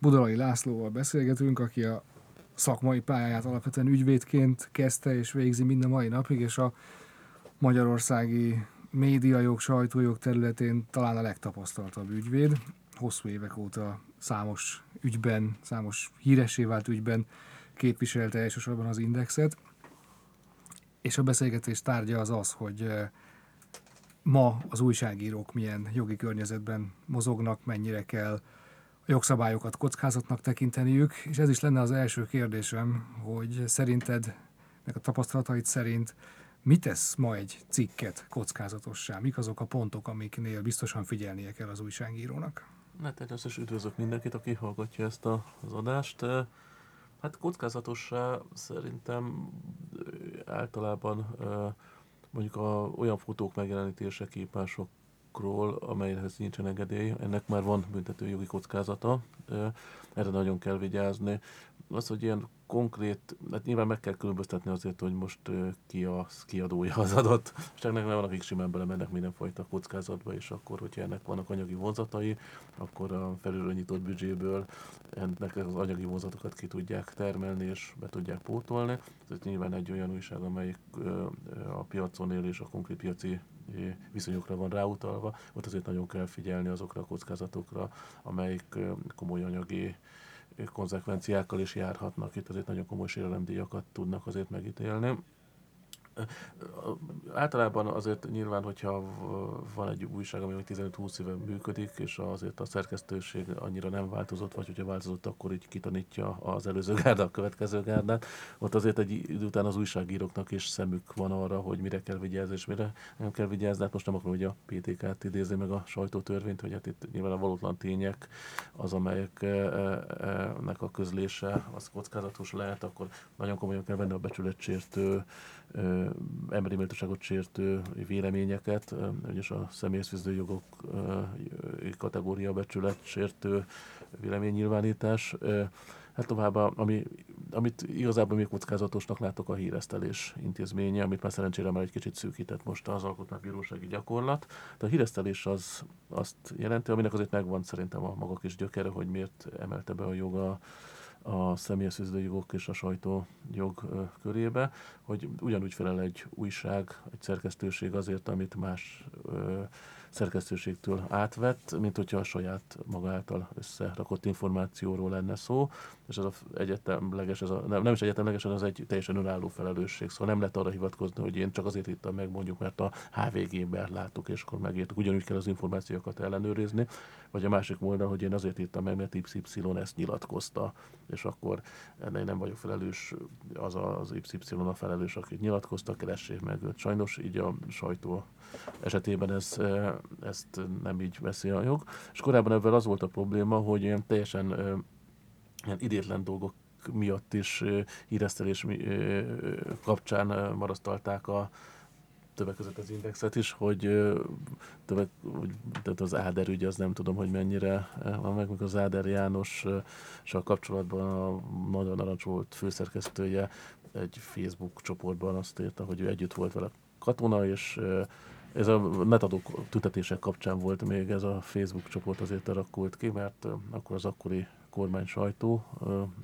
Budalai Lászlóval beszélgetünk, aki a szakmai pályáját alapvetően ügyvédként kezdte és végzi minden mai napig, és a magyarországi médiajog, sajtójog területén talán a legtapasztaltabb ügyvéd. Hosszú évek óta számos ügyben, számos híresé vált ügyben képviselte elsősorban az indexet. És a beszélgetés tárgya az az, hogy eh, ma az újságírók milyen jogi környezetben mozognak, mennyire kell a jogszabályokat kockázatnak tekinteniük, és ez is lenne az első kérdésem, hogy szerinted, meg a tapasztalataid szerint mi tesz ma egy cikket kockázatossá? Mik azok a pontok, amiknél biztosan figyelnie kell az újságírónak? Hát először is üdvözlök mindenkit, aki hallgatja ezt a, az adást. Hát kockázatossá szerintem általában mondjuk a, olyan fotók megjelenítése képásokról, amelyhez nincsen engedély, ennek már van büntetőjogi kockázata, erre nagyon kell vigyázni. Az, hogy ilyen konkrét, hát nyilván meg kell különböztetni azért, hogy most ki a kiadója az adott, és ennek van, akik simán belemennek mindenfajta kockázatba, és akkor, hogyha ennek vannak anyagi vonzatai, akkor a felülről nyitott büdzséből ennek az anyagi vonzatokat ki tudják termelni, és be tudják pótolni. Ez nyilván egy olyan újság, amelyik a piacon él, és a konkrét piaci viszonyokra van ráutalva, ott azért nagyon kell figyelni azokra a kockázatokra, amelyik komoly anyagi konzekvenciákkal is járhatnak. Itt azért nagyon komoly sérelemdíjakat tudnak azért megítélni. Általában azért nyilván, hogyha van egy újság, ami 15-20 éve működik, és azért a szerkesztőség annyira nem változott, vagy hogyha változott, akkor így kitanítja az előző gárda a következő gárdát, ott azért egy idő után az újságíróknak is szemük van arra, hogy mire kell vigyázni, és mire nem kell vigyázni. Hát most nem akarom, hogy a PTK-t idézni meg a sajtótörvényt, hogy hát itt nyilván a valótlan tények az, amelyeknek a közlése az kockázatos lehet, akkor nagyon komolyan kell venni a becsületsértő emberi méltóságot sértő véleményeket, vagyis a személyeszfűző jogok kategória becsület sértő véleménynyilvánítás. Hát továbbá, ami, amit igazából még kockázatosnak látok a híresztelés intézménye, amit már szerencsére már egy kicsit szűkített most az alkotmánybírósági gyakorlat. De a híresztelés az azt jelenti, aminek azért megvan szerintem a maga kis gyökere, hogy miért emelte be a joga a személyes jogok és a sajtó jog körébe, hogy ugyanúgy felel egy újság, egy szerkesztőség azért, amit más szerkesztőségtől átvett, mint hogyha a saját maga által összerakott információról lenne szó, és ez az egyetemleges, ez a, nem, nem is egyetemleges, ez egy teljesen önálló felelősség, szóval nem lehet arra hivatkozni, hogy én csak azért hittem meg mondjuk, mert a HVG-ben láttuk, és akkor megértük, ugyanúgy kell az információkat ellenőrizni, vagy a másik oldal, hogy én azért hittem meg, mert XY ezt nyilatkozta, és akkor ennél nem vagyok felelős, az az YY a felelős, aki nyilatkozta, keressék meg őt. Sajnos így a sajtó esetében ez, ezt nem így veszi a jog. És korábban ebben az volt a probléma, hogy ilyen teljesen ilyen idétlen dolgok miatt is híresztelés kapcsán marasztalták a többek között az indexet is, hogy, többek, hogy tehát az Áder ügy, az nem tudom, hogy mennyire van meg, meg az Áder János és a kapcsolatban a Magyar Narancs volt főszerkesztője egy Facebook csoportban azt írta, hogy ő együtt volt vele katona, és ez a netadók tüntetések kapcsán volt még ez a Facebook csoport azért alakult ki, mert akkor az akkori kormány sajtó,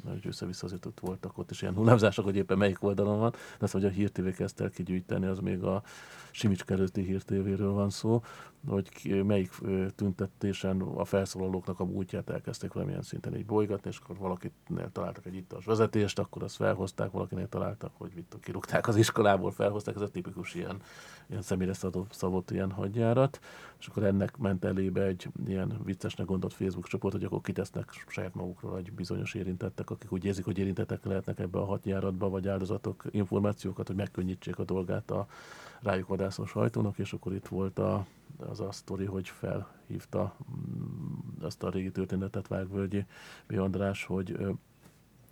hogy össze-vissza azért ott voltak ott is ilyen hullámzások, hogy éppen melyik oldalon van, de az, hogy a Hír TV kezdte el kigyűjteni, az még a Simicska előtti Hír TV-ről van szó, hogy melyik tüntetésen a felszólalóknak a múltját elkezdték valamilyen szinten így bolygatni, és akkor valakinél találtak egy ittalos vezetést, akkor azt felhozták, valakinél találtak, hogy mit kirúgták az iskolából, felhozták, ez a tipikus ilyen, ilyen személyre szabott ilyen hadjárat, és akkor ennek ment elébe egy ilyen viccesnek gondolt Facebook csoport, hogy akkor kitesznek saját magukról egy bizonyos érintettek, akik úgy érzik, hogy érintettek lehetnek ebbe a hadjáratba, vagy áldozatok információkat, hogy megkönnyítsék a dolgát a rájuk vadászó sajtónak, és akkor itt volt a, az a sztori, hogy felhívta mm, azt a régi történetet Vágvölgyi B. András, hogy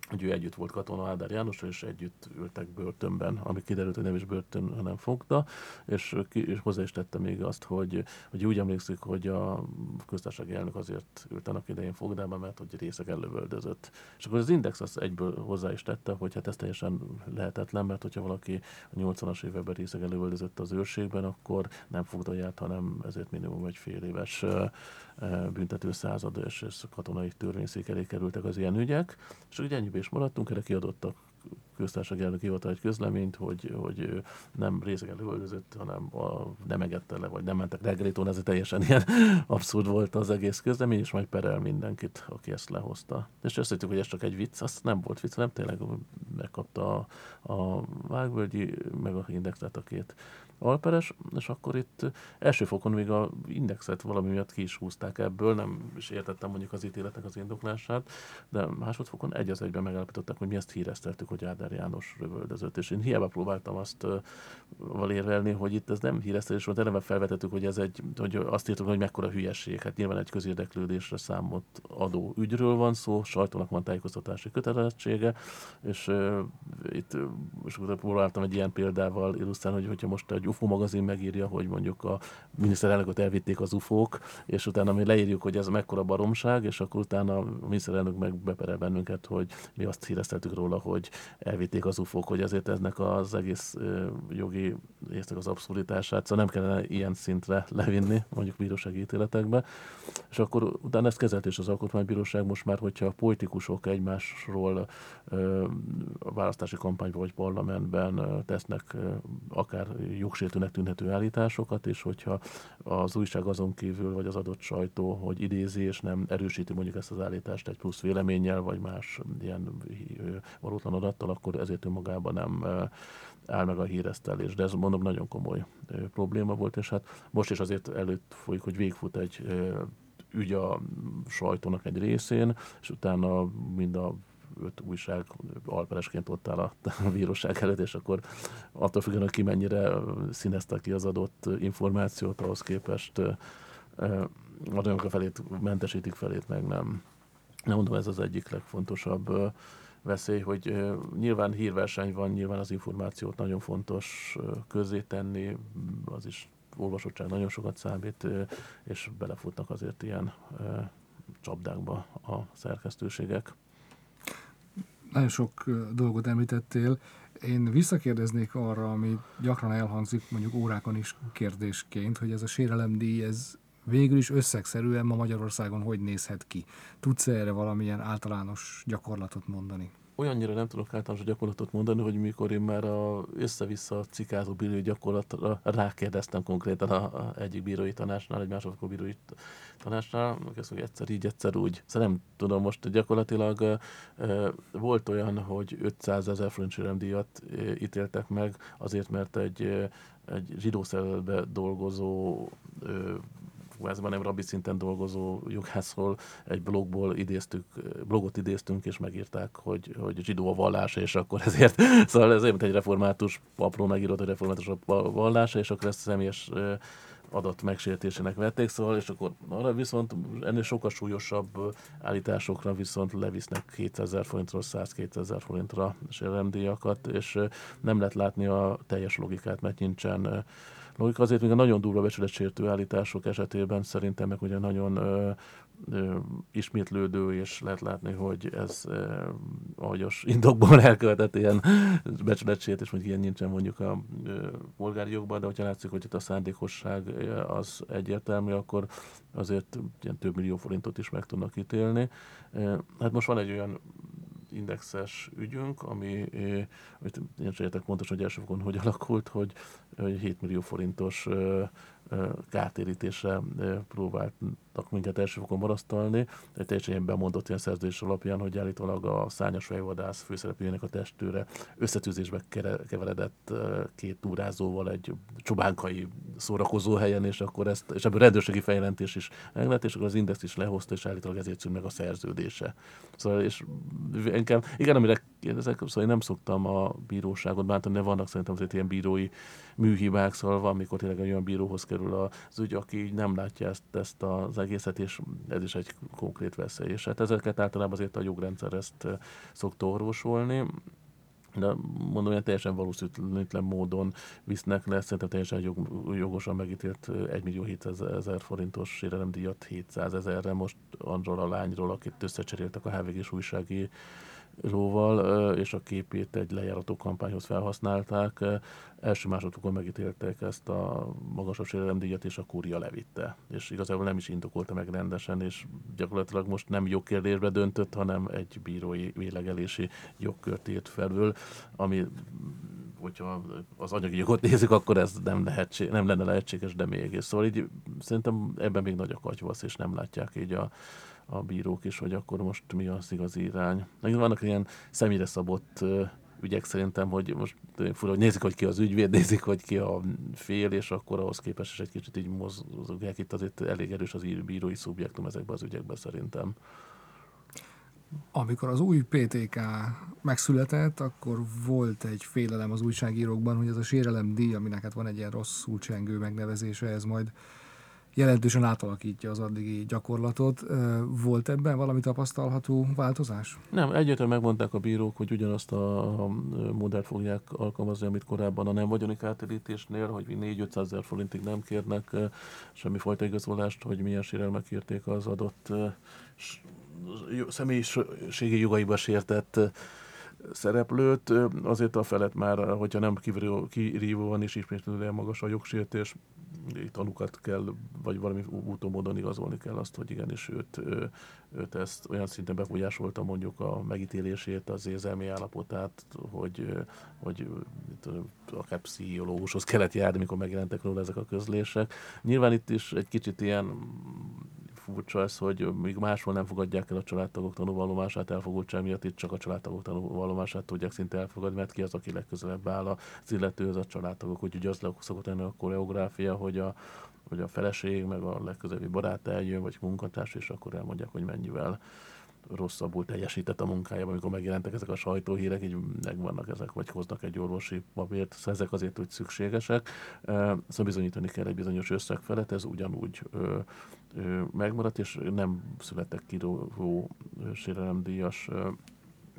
hogy ő együtt volt katona Ádár Jánosra, és együtt ültek börtönben, ami kiderült, hogy nem is börtön, hanem fogta, és, és hozzá is tette még azt, hogy, hogy úgy emlékszik, hogy a köztársasági elnök azért ült annak idején fogdában, mert hogy részek ellövöldözött. És akkor az Index azt egyből hozzá is tette, hogy hát ez teljesen lehetetlen, mert hogyha valaki a 80-as években részek ellövöldözött az őrségben, akkor nem fogda járt, hanem ezért minimum egy fél éves büntető század és katonai törvényszék elé kerültek az ilyen ügyek, és ugye ennyibe is maradtunk, erre kiadottak köztársasági elnök hivatal egy közleményt, hogy, hogy nem részegen lövöldözött, hanem a, nem engedte le, vagy nem mentek reggelitón, ez teljesen ilyen abszurd volt az egész közlemény, és majd perel mindenkit, aki ezt lehozta. És azt hittük, hogy ez csak egy vicc, az nem volt vicc, nem tényleg megkapta a, a Vágvölgyi, meg a indexet a két alperes, és akkor itt első fokon még a indexet valami miatt ki is húzták ebből, nem is értettem mondjuk az ítéletnek az indoklását, de másodfokon egy az egyben megállapították, hogy mi ezt hírezteltük, hogy Áder János rövöldözött, és én hiába próbáltam azt valérvelni, hogy itt ez nem híresztelés volt, eleve felvetettük, hogy ez egy, hogy azt írtuk, hogy mekkora hülyeség, hát nyilván egy közérdeklődésre számot adó ügyről van szó, sajtónak van tájékoztatási kötelezettsége, és uh, itt uh, most próbáltam egy ilyen példával illusztrálni, hogy hogyha most egy egy UFO magazin megírja, hogy mondjuk a miniszterelnököt elvitték az UFO-k, és utána mi leírjuk, hogy ez mekkora baromság, és akkor utána a miniszterelnök meg beperel bennünket, hogy mi azt híreztettük róla, hogy elvitték az UFO-k, hogy azért eznek az egész jogi résznek az abszurditását, szóval nem kellene ilyen szintre levinni, mondjuk bírósági ítéletekbe. És akkor utána ezt kezelt és az alkotmánybíróság most már, hogyha a politikusok egymásról a választási kampányban vagy parlamentben tesznek akár jogsértőnek tűnhető állításokat, és hogyha az újság azon kívül, vagy az adott sajtó, hogy idézi és nem erősíti mondjuk ezt az állítást egy plusz véleménnyel, vagy más ilyen valótlan adattal, akkor ezért önmagában nem áll meg a híresztelés. De ez mondom nagyon komoly probléma volt, és hát most is azért előtt folyik, hogy végfut egy ügy a sajtónak egy részén, és utána mind a öt újság alperesként ott áll a, a bíróság előtt, és akkor attól függően, ki mennyire színezte ki az adott információt, ahhoz képest olyanok a felét mentesítik, felét meg nem. Nem mondom, ez az egyik legfontosabb veszély, hogy nyilván hírverseny van, nyilván az információt nagyon fontos közzé tenni, az is olvasottság nagyon sokat számít, és belefutnak azért ilyen csapdákba a szerkesztőségek. Nagyon sok dolgot említettél. Én visszakérdeznék arra, ami gyakran elhangzik, mondjuk órákon is kérdésként, hogy ez a sérelemdíj, ez végül is összegszerűen ma Magyarországon hogy nézhet ki? Tudsz erre valamilyen általános gyakorlatot mondani? Olyannyira nem tudok általános gyakorlatot mondani, hogy mikor én már a össze-vissza cikázó bírói gyakorlatra rákérdeztem konkrétan a, a egyik bírói tanácsnál, egy másodfokú bírói tanácsnál, azt mondja, egyszer így, egyszer úgy. Szóval nem tudom, most gyakorlatilag e, volt olyan, hogy 500 ezer díjat ítéltek meg, azért, mert egy, egy zsidó dolgozó e, kórházban nem rabbi szinten dolgozó jogászról egy blogból idéztük, blogot idéztünk, és megírták, hogy, hogy zsidó a vallás, és akkor ezért, szóval ez egy református papról megírott, hogy református a vallása, és akkor ezt személyes adat megsértésének vették, szóval, és akkor arra viszont ennél sokkal súlyosabb állításokra viszont levisznek 200 ezer forintról 100-200 ezer forintra séremdíjakat, és nem lehet látni a teljes logikát, mert nincsen logika. Azért még a nagyon durva becsületsértő állítások esetében szerintem meg ugye nagyon ö, ö, ismétlődő, és lehet látni, hogy ez ö, ahogyos indokból elkövetett ilyen becsületsért, és mondjuk ilyen nincsen mondjuk a polgári jogban, de hogyha látszik, hogy itt a szándékosság az egyértelmű, akkor azért ilyen több millió forintot is meg tudnak ítélni. Hát most van egy olyan indexes ügyünk, ami, hogy én értek pontosan, hogy elsőfokon hogy alakult, hogy 7 millió forintos kártérítésre próbáltak minket elsőfokon marasztalni, egy teljesen bemondott ilyen szerződés alapján, hogy állítólag a szányos fejvadász főszereplőjének a testőre összetűzésbe keveredett két túrázóval egy csobánkai szórakozó helyen, és akkor ezt, és ebből rendőrségi feljelentés is meglett, és akkor az Index is lehozta, és állítólag ezért szűnt meg a szerződése. Szóval, és inkább, igen, amire kérdezek, szóval én nem szoktam a bíróságot bántani, de vannak szerintem azért ilyen bírói műhibák, szóval van, amikor tényleg olyan bíróhoz kerül az ügy, aki így nem látja ezt, ezt az egészet, és ez is egy konkrét veszély. És hát ezeket általában azért a jogrendszer ezt szokta orvosolni de mondom, hogy teljesen valószínűtlen módon visznek le, szerintem teljesen jog, jogosan megítélt 1 millió 700 ezer forintos sérelemdíjat 700 ezerre most arról a lányról, akit összecseréltek a hvg újsági íróval, és a képét egy lejárató kampányhoz felhasználták. Első másodfokon megítélték ezt a magasabb sérelemdíjat, és a kúria levitte. És igazából nem is indokolta meg rendesen, és gyakorlatilag most nem jogkérdésbe döntött, hanem egy bírói vélegelési jogkört írt felül, ami hogyha az anyagi jogot nézzük, akkor ez nem, lehetség, nem lenne lehetséges, de mégis. Szóval így szerintem ebben még nagy a katyvasz, és nem látják így a, a bírók is, hogy akkor most mi az igazi irány. Vannak ilyen személyre szabott ügyek szerintem, hogy most fura, hogy nézik, hogy ki az ügyvéd, nézik, hogy ki a fél, és akkor ahhoz képest is egy kicsit így mozogják. Itt azért elég erős az bírói szubjektum ezekben az ügyekben szerintem. Amikor az új PTK megszületett, akkor volt egy félelem az újságírókban, hogy ez a sérelemdíj, aminek hát van egy ilyen rosszul csengő megnevezése, ez majd jelentősen átalakítja az addigi gyakorlatot. Volt ebben valami tapasztalható változás? Nem, egyértelműen megmondták a bírók, hogy ugyanazt a modellt fogják alkalmazni, amit korábban a nem vagyoni kártérítésnél, hogy 4-500 ezer forintig nem kérnek semmifajta igazolást, hogy milyen sérelmek kérték az adott személyiségi jogaiba sértett szereplőt, azért a felet már, hogyha nem kirívó van és ismétlően magas a jogsértés, tanukat kell, vagy valami úton módon igazolni kell azt, hogy igenis őt, őt ezt olyan szinten befolyásolta mondjuk a megítélését, az érzelmi állapotát, hogy, hogy akár pszichológushoz kellett járni, mikor megjelentek róla ezek a közlések. Nyilván itt is egy kicsit ilyen furcsa ez, hogy még máshol nem fogadják el a családtagok tanúvallomását elfogultság miatt, itt csak a családtagok tanúvallomását tudják szinte elfogadni, mert ki az, aki legközelebb áll az illetőhöz a családtagok. Úgyhogy az szokott ennek a koreográfia, hogy a, hogy a feleség, meg a legközelebbi barát eljön, vagy munkatárs, és akkor elmondják, hogy mennyivel rosszabbul teljesített a munkájában, amikor megjelentek ezek a sajtóhírek, így megvannak ezek, vagy hoznak egy orvosi papírt, szóval ezek azért úgy szükségesek. Szóval bizonyítani kell egy bizonyos összeg felett, ez ugyanúgy megmaradt, és nem születtek kirívó sérelemdíjas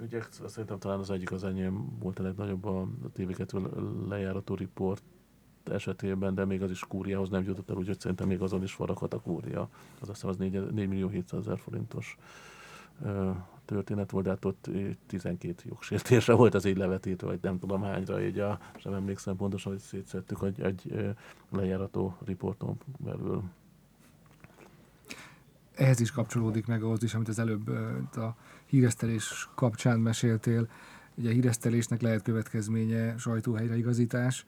ügyek. Szerintem talán az egyik az enyém volt a legnagyobb a tv lejárató riport esetében, de még az is kúriához nem jutott el, úgyhogy szerintem még azon is faraghat a kúria. Az azt hiszem az 4, 4 millió 700 ezer forintos történet volt, de hát ott 12 jogsértésre volt az így levetítve, vagy nem tudom hányra, így a, sem emlékszem pontosan, hogy szétszettük egy, egy lejárató riporton belül. Ehhez is kapcsolódik meg ahhoz is, amit az előbb a híresztelés kapcsán meséltél. Ugye a híresztelésnek lehet következménye sajtóhelyreigazítás,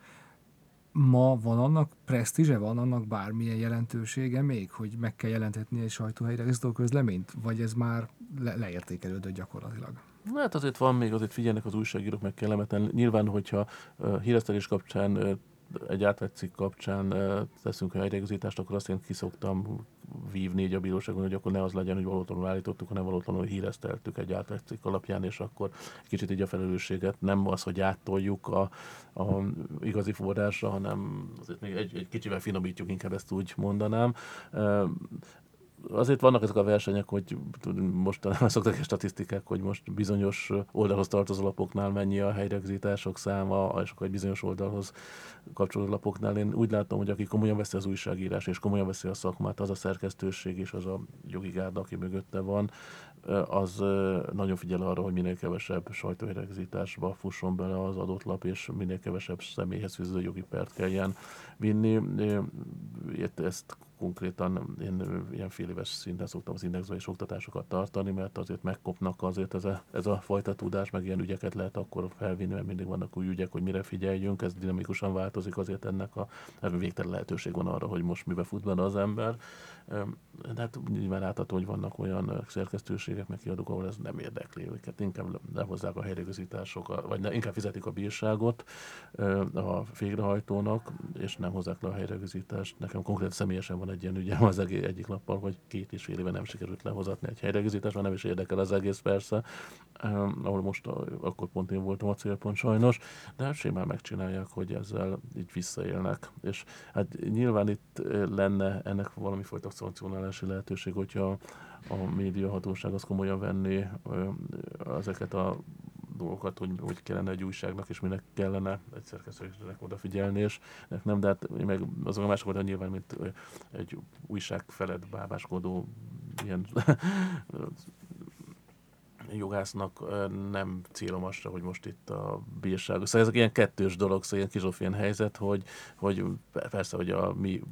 ma van annak presztízse, van annak bármilyen jelentősége még, hogy meg kell jelentetni egy sajtóhelyreigazító közleményt, vagy ez már le- leértékelődött gyakorlatilag? Hát azért van még, azért figyelnek az újságírók meg kellemetlen. Nyilván, hogyha uh, híresztelés kapcsán egy átvett cikk kapcsán teszünk a helyreigazítást, akkor azt én kiszoktam vívni így a bíróságon, hogy akkor ne az legyen, hogy valótlanul állítottuk, hanem valótlanul híreszteltük egy átvett cikk alapján, és akkor kicsit így a felelősséget nem az, hogy áttoljuk a, a igazi forrásra, hanem azért még egy, egy kicsivel finomítjuk, inkább ezt úgy mondanám azért vannak ezek a versenyek, hogy most szoktak egy statisztikák, hogy most bizonyos oldalhoz tartozó lapoknál mennyi a helyrögzítások száma, és akkor egy bizonyos oldalhoz kapcsolódó lapoknál. Én úgy látom, hogy aki komolyan veszi az újságírás, és komolyan veszi a szakmát, az a szerkesztőség és az a jogi gárda, aki mögötte van, az nagyon figyel arra, hogy minél kevesebb sajtóhelyregzításba fusson bele az adott lap, és minél kevesebb személyhez fűződő jogi pert kelljen vinni. Ezt konkrétan én ilyen fél éves szinten szoktam az indexbe és oktatásokat tartani, mert azért megkopnak azért ez a, ez a fajta tudás, meg ilyen ügyeket lehet akkor felvinni, mert mindig vannak új ügyek, hogy mire figyeljünk, ez dinamikusan változik, azért ennek a végtelen lehetőség van arra, hogy most mibe fut benne az ember. De hát nyilván látható, hogy vannak olyan szerkesztőségek, meg kiadók, ahol ez nem érdekli őket, inkább lehozzák a helyreigazításokat, vagy ne, inkább fizetik a bírságot a végrehajtónak, és nem hozzák le a helyreigazítást. Nekem konkrét személyesen van egy ilyen ügyem az egész egyik nappal, hogy két és fél éve nem sikerült lehozatni egy helyreigazítást, mert nem is érdekel az egész persze, ahol most akkor pont én voltam a célpont sajnos, de hát simán megcsinálják, hogy ezzel így visszaélnek. És hát nyilván itt lenne ennek valami fajta szankcionálási lehetőség, hogyha a médiahatóság az komolyan venni ezeket a dolgokat, hogy, hogy kellene egy újságnak, és minek kellene egy szerkesztőségnek odafigyelni, és nem, de hát meg azon a mások oldal nyilván, mint egy újság felett bábáskodó ilyen jogásznak nem célom azt, hogy most itt a bírság. Szóval ez ilyen kettős dolog, szóval ilyen kizsofén helyzet, hogy, hogy persze, hogy a mi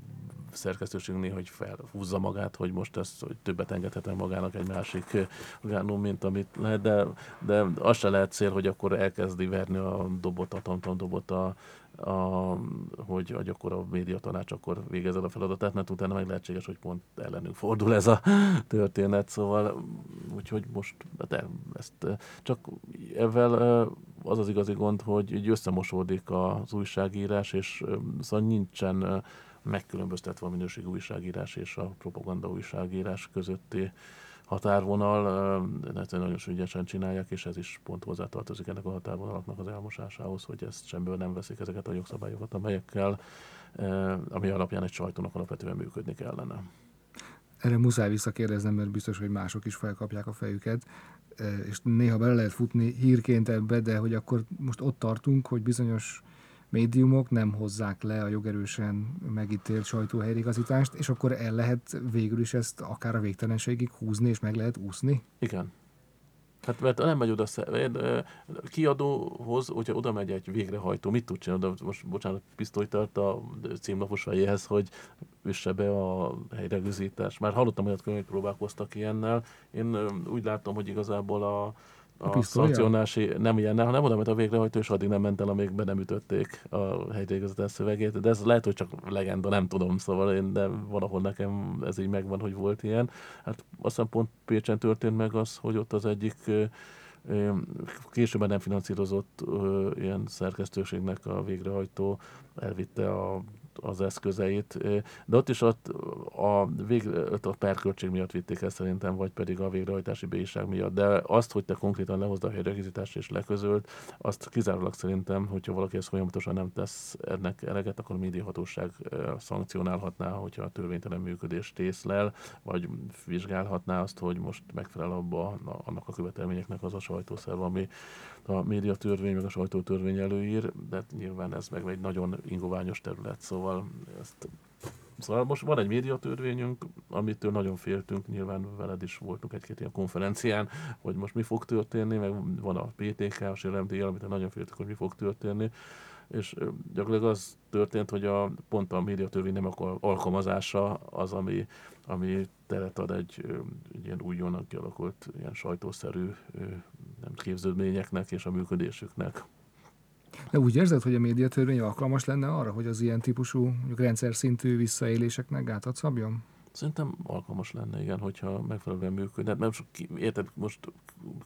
szerkesztőségünk néha, hogy felhúzza magát, hogy most ezt hogy többet engedhetem magának egy másik orgánum, mint amit lehet, de, de az se lehet cél, hogy akkor elkezdi verni a dobot, a tantan dobot a, a, hogy, hogy akkor a médiatanács akkor végez el a feladatát, mert utána meg lehetséges, hogy pont ellenünk fordul ez a történet, szóval úgyhogy most de ezt csak ezzel az az igazi gond, hogy így összemosódik az újságírás, és szóval nincsen megkülönböztetve a minőségű újságírás és a propaganda újságírás közötti határvonal, hát nagyon ügyesen csinálják, és ez is pont hozzátartozik ennek a határvonalaknak az elmosásához, hogy ezt semből nem veszik ezeket a jogszabályokat, amelyekkel, ami alapján egy sajtónak alapvetően működni kellene. Erre muszáj visszakérdeznem, mert biztos, hogy mások is felkapják a fejüket, és néha bele lehet futni hírként ebbe, de hogy akkor most ott tartunk, hogy bizonyos médiumok nem hozzák le a jogerősen megítélt sajtóhelyreigazítást, és akkor el lehet végül is ezt akár a végtelenségig húzni, és meg lehet úszni? Igen. Hát mert nem megy oda, kiadóhoz, hogyha oda megy egy végrehajtó, mit tud csinálni? Oda, most, bocsánat, pisztolyt tart a címlapos fejéhez, hogy üsse be a helyregőzítást. Már hallottam olyat, hogy próbálkoztak ilyennel. Én úgy látom, hogy igazából a, a, a szankcionási, nem ilyen, hanem oda ment a végrehajtó, és addig nem ment el, amíg be nem ütötték a helyreigazítás szövegét. De ez lehet, hogy csak legenda, nem tudom, szóval én, de valahol nekem ez így megvan, hogy volt ilyen. Hát aztán pont Pécsen történt meg az, hogy ott az egyik későbben nem finanszírozott ilyen szerkesztőségnek a végrehajtó elvitte a az eszközeit, de ott is ott a, vég, ott a perköltség miatt vitték ezt szerintem, vagy pedig a végrehajtási bíjság miatt, de azt, hogy te konkrétan lehozd a helyreegészítást és leközölt, azt kizárólag szerintem, hogyha valaki ezt folyamatosan nem tesz ennek eleget, akkor a médiahatóság szankcionálhatná, hogyha a törvénytelen működést észlel, vagy vizsgálhatná azt, hogy most megfelel abba annak a követelményeknek az a sajtószerv, ami a médiatörvény, meg a sajtótörvény előír, de nyilván ez meg egy nagyon ingoványos terület, szóval ezt Szóval most van egy médiatörvényünk, amitől nagyon féltünk, nyilván veled is voltunk egy-két ilyen konferencián, hogy most mi fog történni, meg van a PTK, a SLMT, amitől nagyon féltük, hogy mi fog történni és gyakorlatilag az történt, hogy a, pont a médiatörvény nem alkalmazása az, ami, ami teret ad egy, egy ilyen újonnan kialakult ilyen sajtószerű nem képződményeknek és a működésüknek. De úgy érzed, hogy a médiatörvény alkalmas lenne arra, hogy az ilyen típusú mondjuk rendszer szintű visszaéléseknek gátat szabjon? Szerintem alkalmas lenne, igen, hogyha megfelelően működne. Mert most, érted, most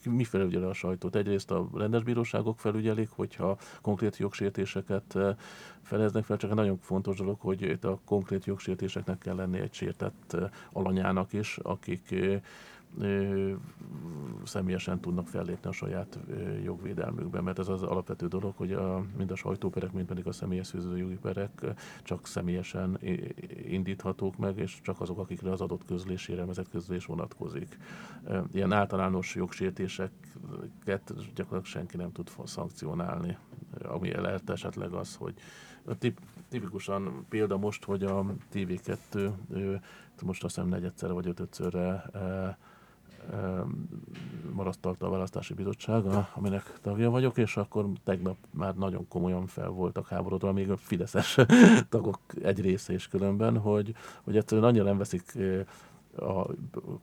mi felügyel a sajtót? Egyrészt a rendes bíróságok felügyelik, hogyha konkrét jogsértéseket eh, feleznek fel, csak egy nagyon fontos dolog, hogy itt a konkrét jogsértéseknek kell lenni egy sértett eh, alanyának is, akik eh, személyesen tudnak fellépni a saját jogvédelmükben, mert ez az alapvető dolog, hogy a, mind a sajtóperek, mind pedig a személyes jogi perek csak személyesen indíthatók meg, és csak azok, akikre az adott közlésére vezet közlés vonatkozik. Ilyen általános jogsértéseket gyakorlatilag senki nem tud szankcionálni, ami lehet esetleg az, hogy tip, tipikusan példa most, hogy a TV2 most azt hiszem negyedszer vagy ötödszörre marasztalta a választási bizottság, aminek tagja vagyok, és akkor tegnap már nagyon komolyan fel voltak háborodva, még a fideszes tagok egy része is különben, hogy, hogy egyszerűen annyira nem veszik a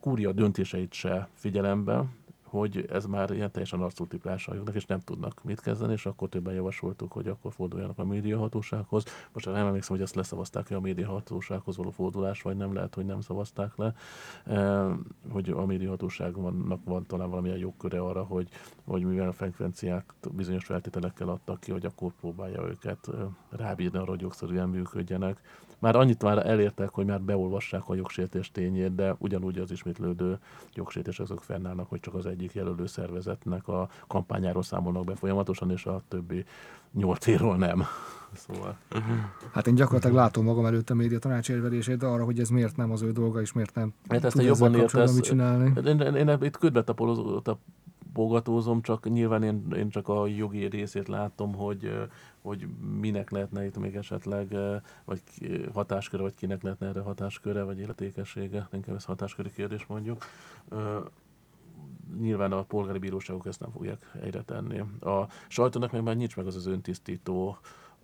kúria döntéseit se figyelembe, hogy ez már ilyen teljesen arcútiplás a és nem tudnak mit kezdeni, és akkor többen javasoltuk, hogy akkor forduljanak a médiahatósághoz. Most nem emlékszem, hogy ezt leszavazták-e a médiahatósághoz való fordulás, vagy nem lehet, hogy nem szavazták le, hogy a médiahatóságnak van talán valamilyen jogköre arra, hogy, hogy mivel a frekvenciák bizonyos feltételekkel adtak ki, hogy akkor próbálja őket rábírni arra, hogy jogszerűen működjenek már annyit már elértek, hogy már beolvassák a jogsértés tényét, de ugyanúgy az ismétlődő jogsértés azok fennállnak, hogy csak az egyik jelölő szervezetnek a kampányáról számolnak be folyamatosan, és a többi nyolc éról nem. Szóval. Hát én gyakorlatilag látom magam előtt a média tanács érvelését arra, hogy ez miért nem az ő dolga, és miért nem hát ezt tud jobban értesz, csinálni. Én, én, én, én itt ködbe tapogatózom, csak nyilván én, én csak a jogi részét látom, hogy, hogy minek lehetne itt még esetleg, vagy hatásköre, vagy kinek lehetne erre hatásköre, vagy életékessége, inkább ez hatásköri kérdés mondjuk. nyilván a polgári bíróságok ezt nem fogják egyre tenni. A sajtónak meg már nincs meg az az öntisztító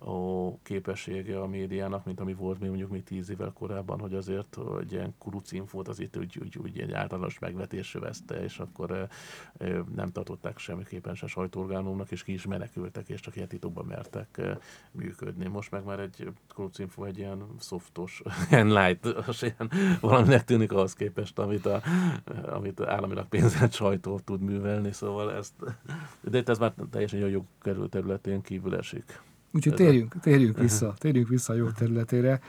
a képessége a médiának, mint ami volt még mondjuk még tíz évvel korábban, hogy azért egy ilyen kurucinfót az itt úgy, úgy, úgy egy általános megvetésre veszte, és akkor e, e, nem tartották semmiképpen se sajtóorgánumnak, és ki is menekültek, és csak ilyen titokban mertek e, működni. Most meg már egy kurucinfo egy ilyen softos, ilyen light, ilyen valaminek tűnik ahhoz képest, amit, a, amit államilag pénzelt sajtó tud művelni, szóval ezt, de itt ez már teljesen a jog területén kívül esik. Úgyhogy térjünk, térjünk vissza, térjünk vissza a jogterületére,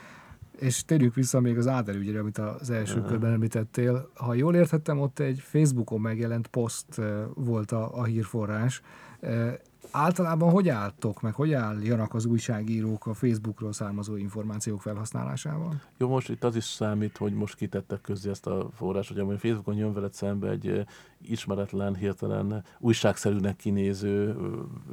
és térjünk vissza még az Áder ügyre, amit az első körben említettél. Ha jól értettem, ott egy Facebookon megjelent poszt volt a, a hírforrás. Általában hogy álltok, meg hogy álljanak az újságírók a Facebookról származó információk felhasználásával? Jó, most itt az is számít, hogy most kitettek közé ezt a forrás, hogy a Facebookon jön veled szembe egy ismeretlen, hirtelen újságszerűnek kinéző,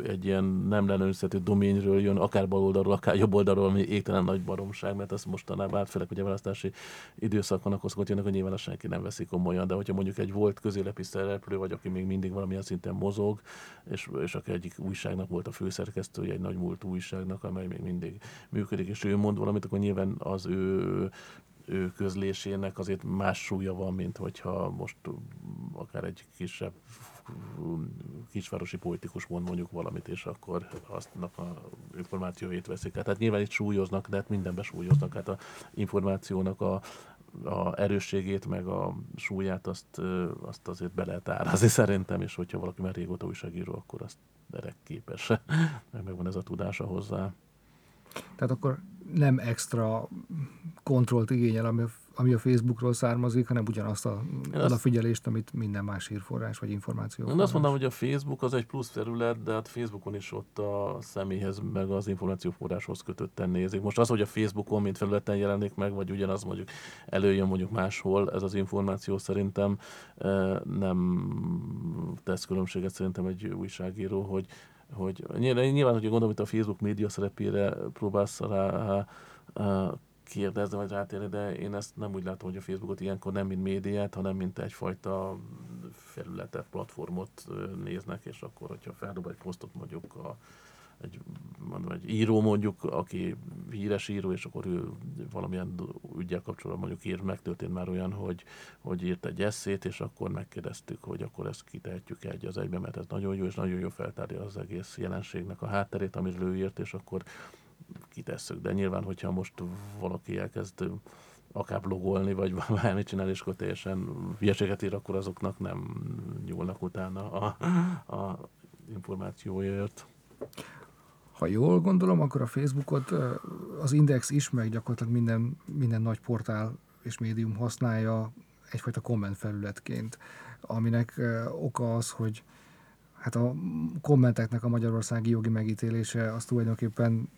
egy ilyen nem lelőnzetű doményről jön, akár bal oldalról, akár jobb oldalról, ami égtelen nagy baromság, mert ezt mostanában át, főleg ugye választási időszakon, akkor szokott jönnek, hogy nyilván senki nem veszik komolyan, de hogyha mondjuk egy volt közélepi szereplő, vagy aki még mindig valamilyen szinten mozog, és, és aki egyik újságnak volt a főszerkesztője, egy nagy múltú újságnak, amely még mindig működik, és ő mond valamit, akkor nyilván az ő ő közlésének azért más súlya van, mint hogyha most akár egy kisebb kisvárosi politikus mond mondjuk valamit, és akkor aztnak a információit veszik. Tehát nyilván itt súlyoznak, de hát mindenben súlyoznak. Hát a információnak a, a erősségét, meg a súlyát, azt, azt azért be lehet árazni szerintem, és hogyha valaki már régóta újságíró, akkor azt erre képes, meg megvan ez a tudása hozzá. Tehát akkor nem extra kontrollt igényel, ami, ami a Facebookról származik, hanem ugyanazt a odafigyelést, amit minden más hírforrás vagy információ. Én azt mondom, hogy a Facebook az egy plusz terület, de hát Facebookon is ott a személyhez, meg az információforráshoz kötötten nézik. Most az, hogy a Facebookon mint felületen jelenik meg, vagy ugyanaz mondjuk előjön mondjuk máshol, ez az információ szerintem eh, nem tesz különbséget szerintem egy újságíró, hogy hogy nyilván, hogy gondolom, hogy a Facebook média szerepére próbálsz rá kérdezni, vagy rátérni, de én ezt nem úgy látom, hogy a Facebookot ilyenkor nem mint médiát, hanem mint egyfajta felületet, platformot néznek, és akkor, hogyha feldob egy posztot mondjuk a egy, mondom, egy író mondjuk, aki híres író, és akkor ő valamilyen ügyel kapcsolatban mondjuk ír, megtörtént már olyan, hogy, hogy írt egy eszét, és akkor megkérdeztük, hogy akkor ezt kitehetjük egy az egybe, mert ez nagyon jó, és nagyon jó feltárja az egész jelenségnek a hátterét, amiről ő írt, és akkor kitesszük. De nyilván, hogyha most valaki elkezd akár blogolni, vagy bármit csinál, és akkor teljesen hülyeséget ír, akkor azoknak nem nyúlnak utána a, a információért ha jól gondolom, akkor a Facebookot az Index is, meg gyakorlatilag minden, minden nagy portál és médium használja egyfajta komment felületként, aminek oka az, hogy hát a kommenteknek a magyarországi jogi megítélése az tulajdonképpen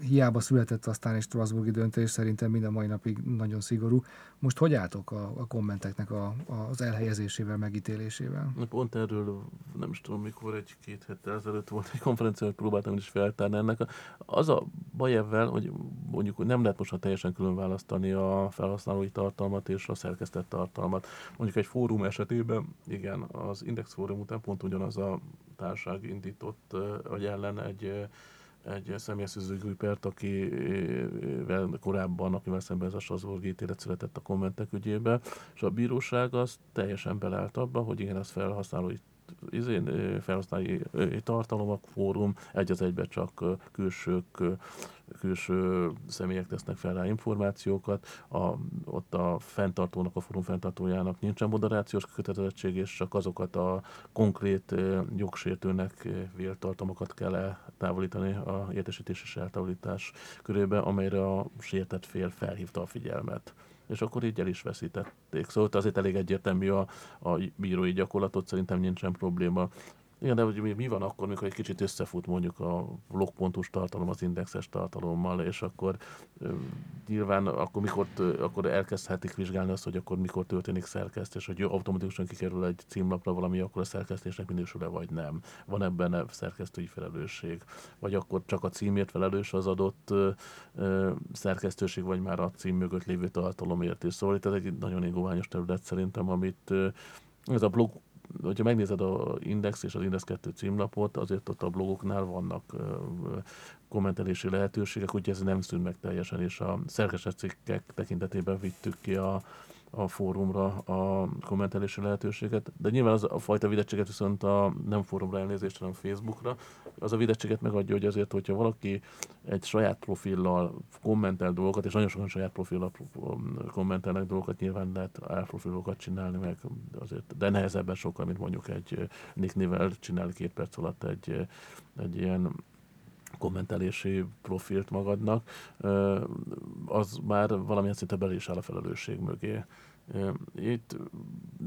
hiába született aztán egy Strasburgi döntés, szerintem mind a mai napig nagyon szigorú. Most hogy álltok a, a kommenteknek a, az elhelyezésével, megítélésével? Pont erről nem is tudom, mikor egy-két héttel ezelőtt volt egy konferencia, hogy próbáltam is feltárni ennek. Az a baj ebben, hogy mondjuk nem lehet most teljesen külön választani a felhasználói tartalmat és a szerkesztett tartalmat. Mondjuk egy fórum esetében, igen, az Index fórum után pont ugyanaz a társaság indított, vagy ellen egy egy személyes pert, akivel korábban, akivel szemben ez a Strasbourg ítélet született a kommentek ügyébe, és a bíróság az teljesen beleállt abba, hogy igen, ez felhasználói izén, felhasználói tartalom, fórum egy az egybe csak külsők, külső személyek tesznek fel rá információkat, a, ott a fenntartónak, a fórum fenntartójának nincsen moderációs kötelezettség, és csak azokat a konkrét jogsértőnek vélt tartalmakat kell eltávolítani a értesítés és eltávolítás körébe, amelyre a sértett fél felhívta a figyelmet és akkor így el is veszítették. Szóval azért elég egyértelmű a, a bírói gyakorlatot, szerintem nincsen probléma. Igen, de hogy mi van akkor, mikor egy kicsit összefut mondjuk a blogpontos tartalom az indexes tartalommal, és akkor nyilván akkor, mikor, akkor elkezdhetik vizsgálni azt, hogy akkor mikor történik szerkesztés, hogy automatikusan kikerül egy címlapra valami, akkor a szerkesztésnek minősül-e vagy nem. Van ebben a szerkesztői felelősség, vagy akkor csak a címért felelős az adott szerkesztőség, vagy már a cím mögött lévő tartalomért is. Szóval itt ez egy nagyon ingóványos terület szerintem, amit ez a blog hogyha megnézed a Index és az Index 2 címlapot, azért ott a blogoknál vannak kommentelési lehetőségek, úgyhogy ez nem szűn meg teljesen, és a szerkesztett cikkek tekintetében vittük ki a, a fórumra a kommentelési lehetőséget, de nyilván az a fajta videttséget viszont a, nem fórumra elnézést, hanem Facebookra, az a videttséget megadja, hogy azért, hogyha valaki egy saját profillal kommentel dolgokat, és nagyon sokan saját profillal kommentelnek dolgokat, nyilván lehet álprofilokat csinálni, meg azért, de nehezebben sokkal, mint mondjuk egy Nick Nivel csinál két perc alatt egy, egy ilyen kommentelési profilt magadnak, az már valamilyen szinte bel is áll a felelősség mögé. Itt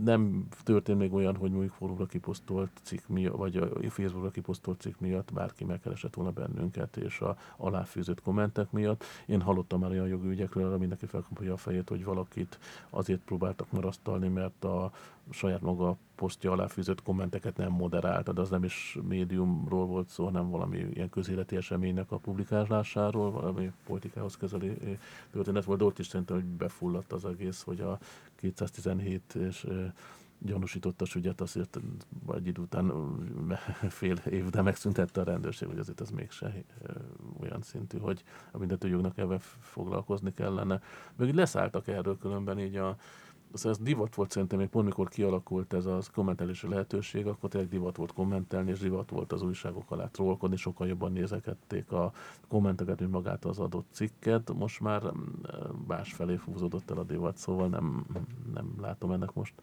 nem történt még olyan, hogy mondjuk fórumra kiposztolt cikk miatt, vagy a Facebookra kiposztolt cikk miatt bárki megkeresett volna bennünket, és a aláfűzött kommentek miatt. Én hallottam már olyan jogügyekről, arra mindenki felkampolja a fejét, hogy valakit azért próbáltak marasztalni, mert a saját maga posztja alá fűzött kommenteket nem moderálta, de az nem is médiumról volt szó, hanem valami ilyen közéleti eseménynek a publikálásáról, valami politikához közeli történet volt, de ott is szerintem, hogy befulladt az egész, hogy a 217 és gyanúsítottas ügyet azért egy idő után fél év, de megszüntette a rendőrség, hogy azért ez mégse olyan szintű, hogy a büntetőjognak ebben foglalkozni kellene. Még leszálltak erről különben így a ez divat volt szerintem, még pont mikor kialakult ez a kommentelési lehetőség, akkor tényleg divat volt kommentelni, és divat volt az újságok alá trollkodni, sokkal jobban nézekedték a kommenteket, mint magát az adott cikket. Most már mm, más felé fúzódott el a divat, szóval nem, nem látom ennek most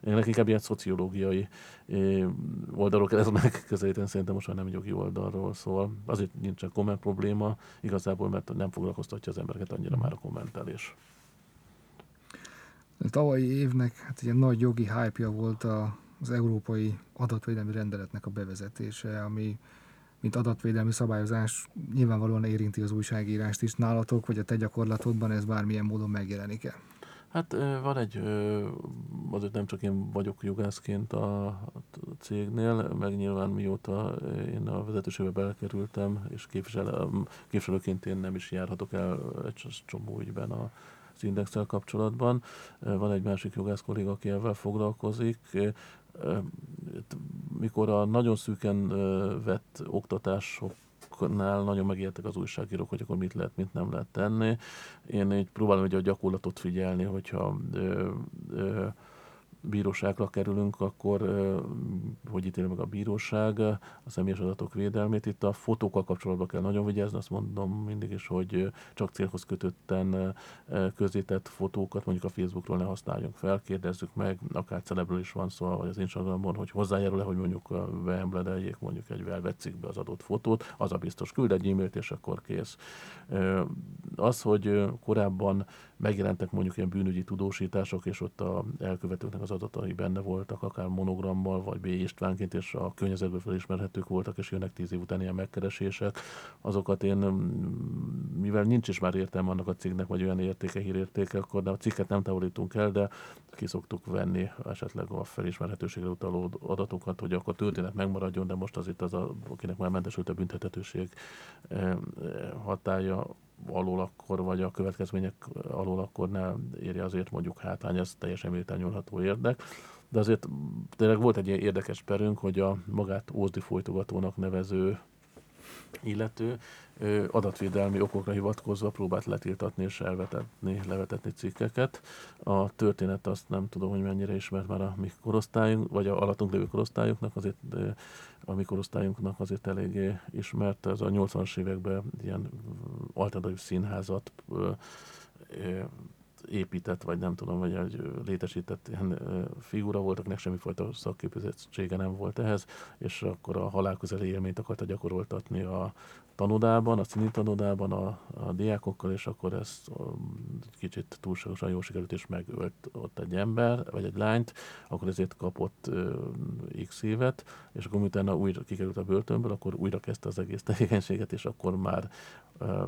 ennek inkább ilyen szociológiai oldalról kell ez megközelíteni, szerintem most már nem jogi oldalról szól. Azért nincsen komment probléma, igazából, mert nem foglalkoztatja az embereket annyira már a kommentelés. A tavalyi évnek hát ilyen nagy jogi hype volt a, az európai adatvédelmi rendeletnek a bevezetése, ami mint adatvédelmi szabályozás nyilvánvalóan érinti az újságírást is. Nálatok, vagy a te gyakorlatodban ez bármilyen módon megjelenik-e? Hát van egy, azért nem csak én vagyok jogászként a cégnél, meg nyilván mióta én a vezetőségbe belekerültem, és képviselőként én nem is járhatok el egy csomó ügyben a az indexel kapcsolatban. Van egy másik jogász kolléga, aki ezzel foglalkozik. Mikor a nagyon szűken vett oktatások nál nagyon megértek az újságírók, hogy akkor mit lehet, mit nem lehet tenni. Én így próbálom hogy a gyakorlatot figyelni, hogyha ö, ö, bíróságra kerülünk, akkor hogy ítél meg a bíróság a személyes adatok védelmét. Itt a fotókkal kapcsolatban kell nagyon vigyázni, azt mondom mindig is, hogy csak célhoz kötötten közített fotókat mondjuk a Facebookról ne használjunk fel, kérdezzük meg, akár celebről is van szó, vagy az Instagramon, hogy hozzájárul-e, hogy mondjuk beembledeljék mondjuk egy velvetszik az adott fotót, az a biztos küld egy e-mailt, és akkor kész. Az, hogy korábban megjelentek mondjuk ilyen bűnügyi tudósítások, és ott a elkövetőknek az adatai benne voltak, akár monogrammal, vagy B. Istvánként, és a környezetből felismerhetők voltak, és jönnek tíz év után ilyen megkeresések. Azokat én, mivel nincs is már értelme annak a cikknek, vagy olyan értéke, hírértéke, akkor de a cikket nem távolítunk el, de ki szoktuk venni esetleg a felismerhetőségre utaló adatokat, hogy akkor történet megmaradjon, de most az itt az, a, akinek már mentesült a büntethetőség eh, hatája alól akkor, vagy a következmények alól akkor ne érje azért mondjuk hátrány, ez teljesen méltán nyúlható érdek. De azért tényleg volt egy ilyen érdekes perünk, hogy a magát Ózdi folytogatónak nevező illető adatvédelmi okokra hivatkozva próbált letiltatni és elvetetni, levetetni cikkeket. A történet azt nem tudom, hogy mennyire ismert már a mi korosztályunk, vagy a alattunk lévő korosztályunknak, azért a mi korosztályunknak azért eléggé ismert. Ez a 80-as években ilyen alternatív színházat épített, vagy nem tudom, vagy egy létesített ilyen figura volt, akinek semmifajta szakképzettsége nem volt ehhez, és akkor a halálközeli élményt akarta gyakoroltatni a tanodában, a színi tanodában a, a diákokkal, és akkor ez kicsit túlságosan jól sikerült, és megölt ott egy ember, vagy egy lányt, akkor ezért kapott uh, x évet, és akkor utána újra kikerült a börtönből, akkor újra kezdte az egész tevékenységet, és akkor már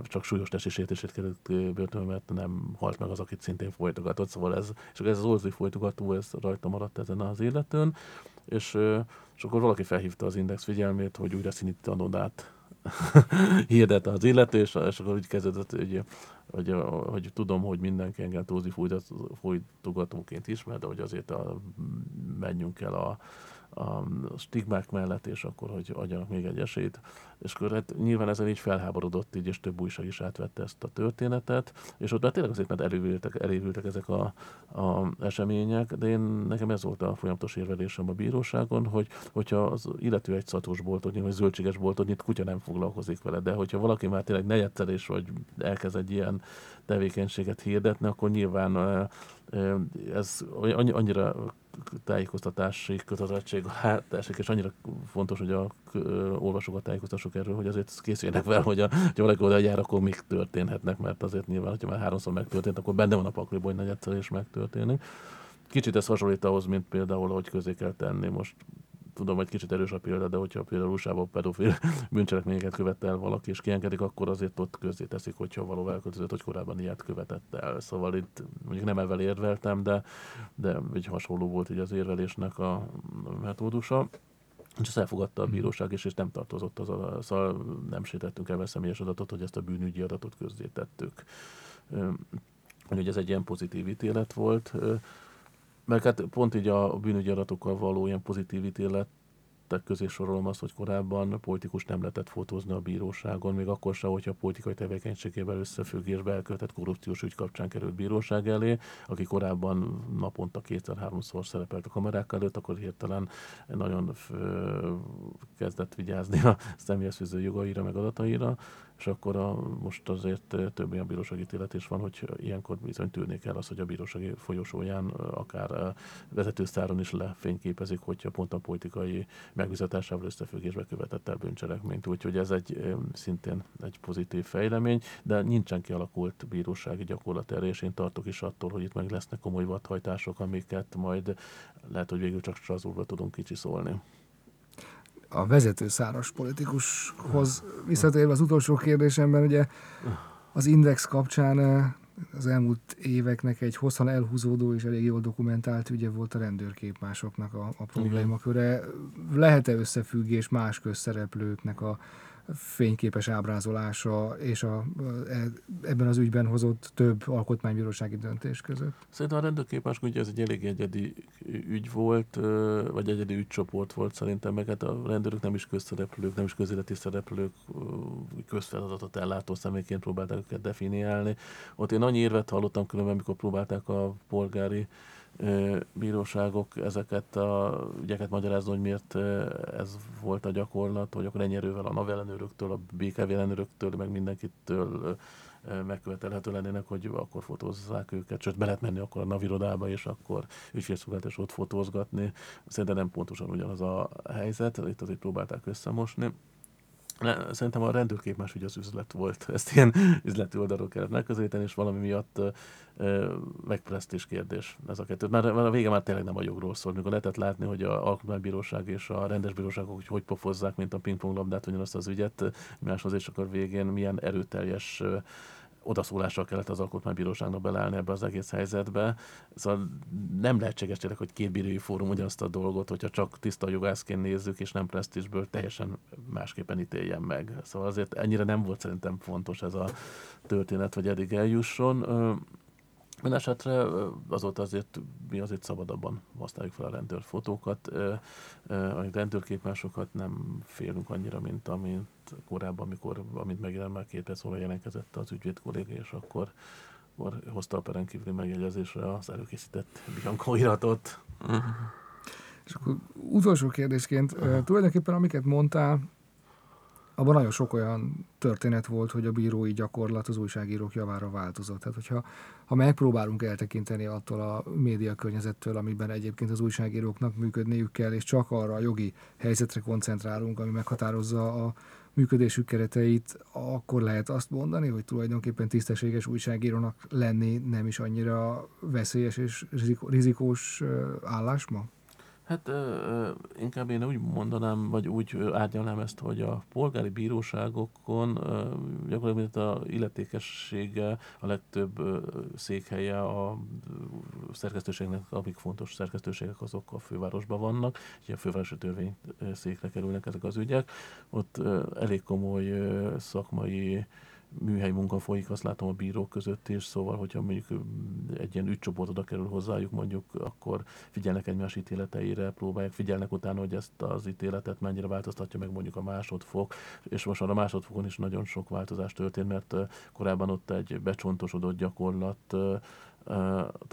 csak súlyos testisértését került börtönbe, mert nem halt meg az, akit szintén folytogatott, szóval ez, és ez az orzi folytogató, ez rajta maradt ezen az illetőn, és, és akkor valaki felhívta az Index figyelmét, hogy újra színi tanodát hirdet az illető, és, és akkor úgy kezdődött, hogy, hogy, hogy tudom, hogy mindenki engem Tózi folytogatóként ismer, de hogy azért a, menjünk el a, a stigmák mellett, és akkor, hogy adjanak még egy esélyt. És akkor hát nyilván ezen így felháborodott így, és több újság is átvette ezt a történetet, és ott már tényleg azért, mert elévültek, elévültek ezek a, a események, de én nekem ez volt a folyamatos érvelésem a bíróságon, hogy hogyha az illető egy szatós boltot, vagy zöldséges boltot nyit, kutya nem foglalkozik vele, de hogyha valaki már tényleg negyedszer vagy elkezd egy ilyen tevékenységet hirdetni, akkor nyilván ez annyira tájékoztatási kötelezettség esik, és annyira fontos, hogy a olvasókat tájékoztassuk erről, hogy azért készüljenek fel, hogy a, valaki oda jár, akkor mik történhetnek, mert azért nyilván, hogyha már háromszor megtörtént, akkor benne van a pakliból, hogy negyedszer is megtörténik. Kicsit ez hasonlít ahhoz, mint például, hogy közé kell tenni most tudom, hogy kicsit erős a példa, de hogyha például usa pedofil bűncselekményeket követte el valaki, és kiengedik, akkor azért ott közé teszik, hogyha való elköltözött, hogy korábban ilyet követett el. Szóval itt mondjuk nem ezzel érveltem, de, de egy hasonló volt így az érvelésnek a metódusa. És ezt elfogadta a hmm. bíróság is, és nem tartozott az a, szóval nem sétettünk el személyes adatot, hogy ezt a bűnügyi adatot közzétettük. Hogy ez egy ilyen pozitív ítélet volt mert hát pont így a bűnügyi adatokkal való ilyen pozitív ítélet közé sorolom azt, hogy korábban politikus nem lehetett fotózni a bíróságon, még akkor sem, hogyha a politikai tevékenységével összefüggésbe elkövetett korrupciós ügy kapcsán került bíróság elé, aki korábban naponta kétszer-háromszor szerepelt a kamerák előtt, akkor hirtelen nagyon kezdett vigyázni a személyes jogaira, meg adataira, és akkor a, most azért több olyan bírósági ítélet is van, hogy ilyenkor bizony tűrni kell az, hogy a bírósági folyosóján akár vezetőszáron is lefényképezik, hogyha pont a politikai megbizatásával összefüggésbe követett el bűncselekményt. Úgyhogy ez egy szintén egy pozitív fejlemény, de nincsen kialakult bírósági gyakorlat erre, és én tartok is attól, hogy itt meg lesznek komoly vadhajtások, amiket majd lehet, hogy végül csak Strasbourgba tudunk kicsiszolni a vezető száros politikushoz visszatérve az utolsó kérdésemben, ugye az Index kapcsán az elmúlt éveknek egy hosszan elhúzódó és elég jól dokumentált ügye volt a rendőrképmásoknak a, a problémaköre. Lehet-e összefüggés más közszereplőknek a fényképes ábrázolása és a, e, ebben az ügyben hozott több alkotmánybírósági döntés között? Szerintem a rendőrképes ugye ez egy elég egyedi ügy volt, vagy egyedi ügycsoport volt szerintem, meg hát a rendőrök nem is közszereplők, nem is közéleti szereplők, közfeladatot ellátó személyként próbálták őket definiálni. Ott én annyi érvet hallottam különben, amikor próbálták a polgári bíróságok ezeket a ügyeket magyarázni, hogy miért ez volt a gyakorlat, hogy akkor erővel a NAV ellenőröktől, a BKV ellenőröktől, meg mindenkitől megkövetelhető lennének, hogy akkor fotózzák őket, sőt be lehet menni akkor a navirodába, és akkor ügyfélszolgálat ott fotózgatni. Szerintem nem pontosan ugyanaz a helyzet, itt azért próbálták összemosni. Szerintem a rendőrkép más ugye az üzlet volt. Ezt ilyen üzleti oldalról kellett megközelíteni, és valami miatt megpresztés kérdés ez a kettő. Már, már a vége már tényleg nem a jogról szól. Mikor lehetett látni, hogy a alkotmánybíróság és a rendes bíróságok hogy, hogy pofozzák, mint a pingponglabdát, ugyanazt az ügyet, máshoz, és akkor végén milyen erőteljes odaszólással kellett az alkotmánybíróságnak beleállni ebbe az egész helyzetbe. Szóval nem lehetséges tényleg, hogy két bírói fórum ugyanazt a dolgot, hogyha csak tiszta jogászként nézzük, és nem presztízsből teljesen másképpen ítéljen meg. Szóval azért ennyire nem volt szerintem fontos ez a történet, hogy eddig eljusson. Mindenesetre azóta azért mi azért szabadabban használjuk fel a rendőrfotókat, a rendőrképmásokat nem félünk annyira, mint amint korábban, amikor, amint megjelent már két perc jelentkezett az ügyvéd kolléga, és akkor, akkor hozta a peren kívüli megjegyezésre az előkészített Bianco iratot. És akkor utolsó kérdésként, tulajdonképpen amiket mondtál, abban nagyon sok olyan történet volt, hogy a bírói gyakorlat az újságírók javára változott. Tehát, hogyha ha megpróbálunk eltekinteni attól a média környezettől, amiben egyébként az újságíróknak működniük kell, és csak arra a jogi helyzetre koncentrálunk, ami meghatározza a működésük kereteit, akkor lehet azt mondani, hogy tulajdonképpen tisztességes újságírónak lenni nem is annyira veszélyes és rizikós állás ma? Hát ö, inkább én úgy mondanám, vagy úgy árnyalnám ezt, hogy a polgári bíróságokon ö, gyakorlatilag a illetékessége a legtöbb ö, székhelye a szerkesztőségnek, amik fontos szerkesztőségek, azok a fővárosban vannak, ugye a fővárosi törvény székre kerülnek ezek az ügyek. Ott ö, elég komoly ö, szakmai műhely munka folyik, azt látom a bírók között is, szóval, hogyha mondjuk egy ilyen ügycsoport oda kerül hozzájuk, mondjuk, akkor figyelnek egymás ítéleteire, próbálják, figyelnek utána, hogy ezt az ítéletet mennyire változtatja meg mondjuk a másodfok, és most a másodfokon is nagyon sok változás történt, mert korábban ott egy becsontosodott gyakorlat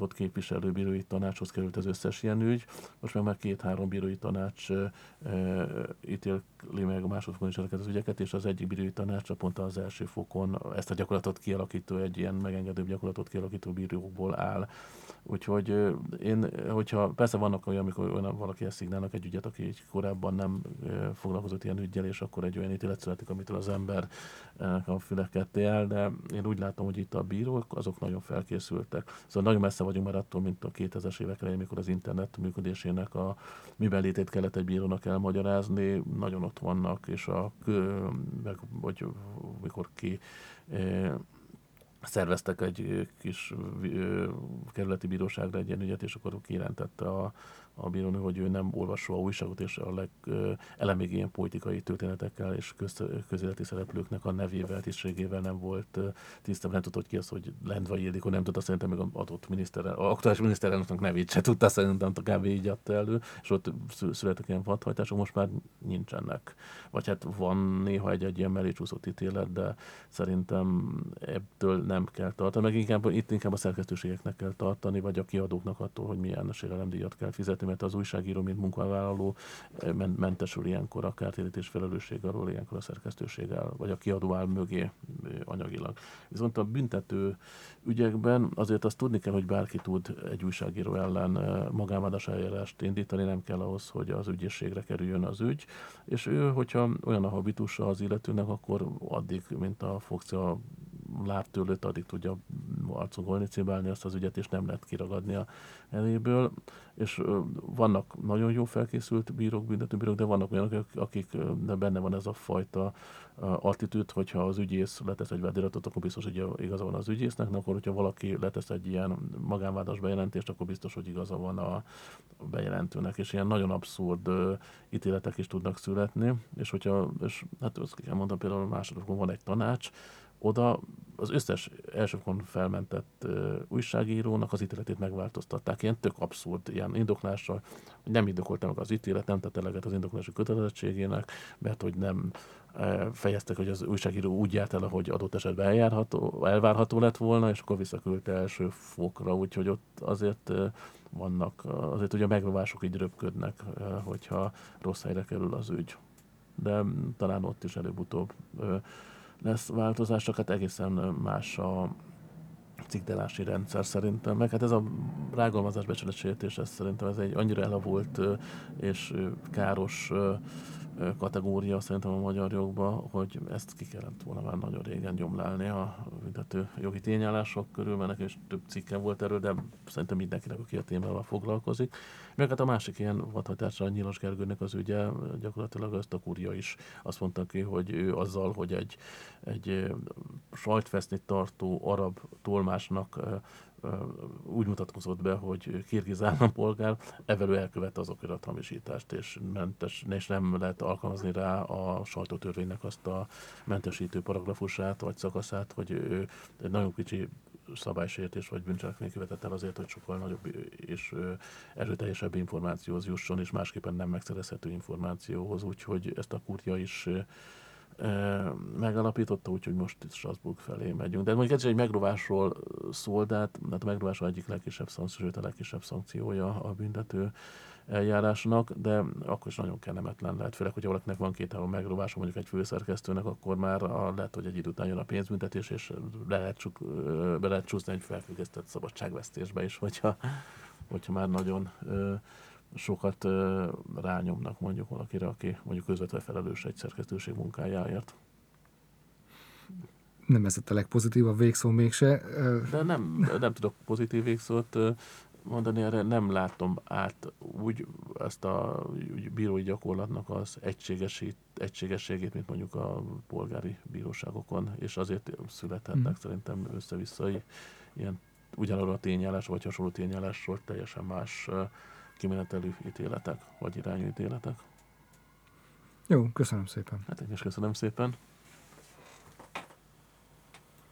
ott képviselő bírói tanácshoz került az összes ilyen ügy. Most meg már két-három bírói tanács ítéli meg a másodfokon is ezeket az ügyeket, és az egyik bírói tanács pont az első fokon ezt a gyakorlatot kialakító, egy ilyen megengedőbb gyakorlatot kialakító bírókból áll. Úgyhogy én, hogyha persze vannak olyan, amikor olyan valaki szignálnak egy ügyet, aki így korábban nem foglalkozott ilyen ügyel, és akkor egy olyan ítélet születik, amitől az ember a füleket el, de én úgy látom, hogy itt a bírók, azok nagyon felkészültek. Szóval nagyon messze vagyunk már attól, mint a 2000-es évek elején, amikor az internet működésének a miben létét kellett egy bírónak elmagyarázni, nagyon ott vannak, és a, meg, vagy mikor ki szerveztek egy kis kerületi bíróságra egy ilyen ügyet, és akkor kijelentette a, a bírónő, hogy ő nem olvasó a újságot, és a legelemig ilyen politikai történetekkel és köz, közéleti szereplőknek a nevével, tisztségével nem volt tisztában, nem tudott ki az, hogy Lendvai Ildikó nem tudta szerintem meg adott miniszter, a aktuális miniszterelnöknek nevét se tudta, szerintem kb. így adta elő, és ott születtek ilyen vadhajtások, most már nincsenek. Vagy hát van néha egy-egy ilyen mellécsúszott ítélet, de szerintem ebből nem kell tartani, meg inkább, itt inkább a szerkesztőségeknek kell tartani, vagy a kiadóknak attól, hogy milyen sérelemdíjat kell fizetni, mert az újságíró, mint munkavállaló eh, mentesül ilyenkor a kártérítés felelősség alól, ilyenkor a szerkesztőség áll, vagy a kiadó áll mögé eh, anyagilag. Viszont a büntető ügyekben azért azt tudni kell, hogy bárki tud egy újságíró ellen eh, magánvádas eljárást indítani, nem kell ahhoz, hogy az ügyészségre kerüljön az ügy, és ő, hogyha olyan a habitusa az illetőnek, akkor addig, mint a Foxia lábtőlőt, addig tudja arcogolni, cibálni azt az ügyet, és nem lehet kiragadni a eléből. És vannak nagyon jó felkészült bírók, büntetőbírók, de vannak olyanok, akik de benne van ez a fajta attitűd, hogyha az ügyész letesz egy vádiratot, akkor biztos, hogy igaza van az ügyésznek, akkor hogyha valaki letesz egy ilyen magánvádas bejelentést, akkor biztos, hogy igaza van a bejelentőnek, és ilyen nagyon abszurd ítéletek is tudnak születni, és hogyha, és hát azt kell mondani, például a másodikon van egy tanács, oda az összes elsőkon felmentett uh, újságírónak az ítéletét megváltoztatták. Ilyen tök abszurd, ilyen indoklással, hogy nem indokolta meg az ítélet, nem tette eleget az indoklási kötelezettségének, mert hogy nem uh, fejeztek, hogy az újságíró úgy járt el, hogy adott esetben eljárható, elvárható lett volna, és akkor visszaküldte első fokra, úgyhogy ott azért uh, vannak, azért ugye a megrovások így röpködnek, hogyha rossz helyre kerül az ügy. De talán ott is előbb-utóbb lesz változás, csak hát egészen más a cikkdelási rendszer szerintem. Meg hát ez a rágalmazás becsületsértés, ez szerintem ez egy annyira elavult és káros kategória szerintem a magyar jogban, hogy ezt ki kellett volna már nagyon régen gyomlálni a büntető jogi tényállások körül, mert és több cikke volt erről, de szerintem mindenkinek, aki a témával foglalkozik. Meg hát a másik ilyen vadhatásra a Nyilas Gergőnek az ügye, gyakorlatilag azt a kurja is azt mondta ki, hogy ő azzal, hogy egy, egy sajtfeszni tartó arab tolmásnak úgy mutatkozott be, hogy kirgiz állampolgár, evelő elkövet az okirathamisítást, és, mentes, és nem lehet alkalmazni rá a sajtótörvénynek azt a mentesítő paragrafusát vagy szakaszát, hogy ő egy nagyon kicsi szabálysértés vagy bűncselekmény követett el azért, hogy sokkal nagyobb és erőteljesebb információhoz jusson, és másképpen nem megszerezhető információhoz, úgyhogy ezt a kurja is megalapította, úgyhogy most Strasbourg felé megyünk. De mondjuk ez egy megrovásról szól, de hát, hát a megrovás egyik legkisebb szankció, sőt a legkisebb szankciója a büntető eljárásnak, de akkor is nagyon kellemetlen lehet, főleg, hogyha valakinek van két-három megrovása, mondjuk egy főszerkesztőnek, akkor már a, lehet, hogy egy idő után jön a pénzbüntetés, és le lehet, csuk, be lehet csúszni egy felfüggesztett szabadságvesztésbe is, hogyha, hogyha már nagyon sokat rányomnak mondjuk valakire, aki mondjuk közvetve felelős egy szerkesztőség munkájáért. Nem ez a legpozitívabb végszó mégse. De nem, nem tudok pozitív végszót mondani, erre nem látom át úgy ezt a bírói gyakorlatnak az egységességét, mint mondjuk a polgári bíróságokon, és azért születhetnek mm. szerintem össze-vissza ilyen ugyanarra a tényállás, vagy hasonló tényállásról teljesen más kimenetelű ítéletek, vagy irányú ítéletek. Jó, köszönöm szépen. Hát én is köszönöm szépen.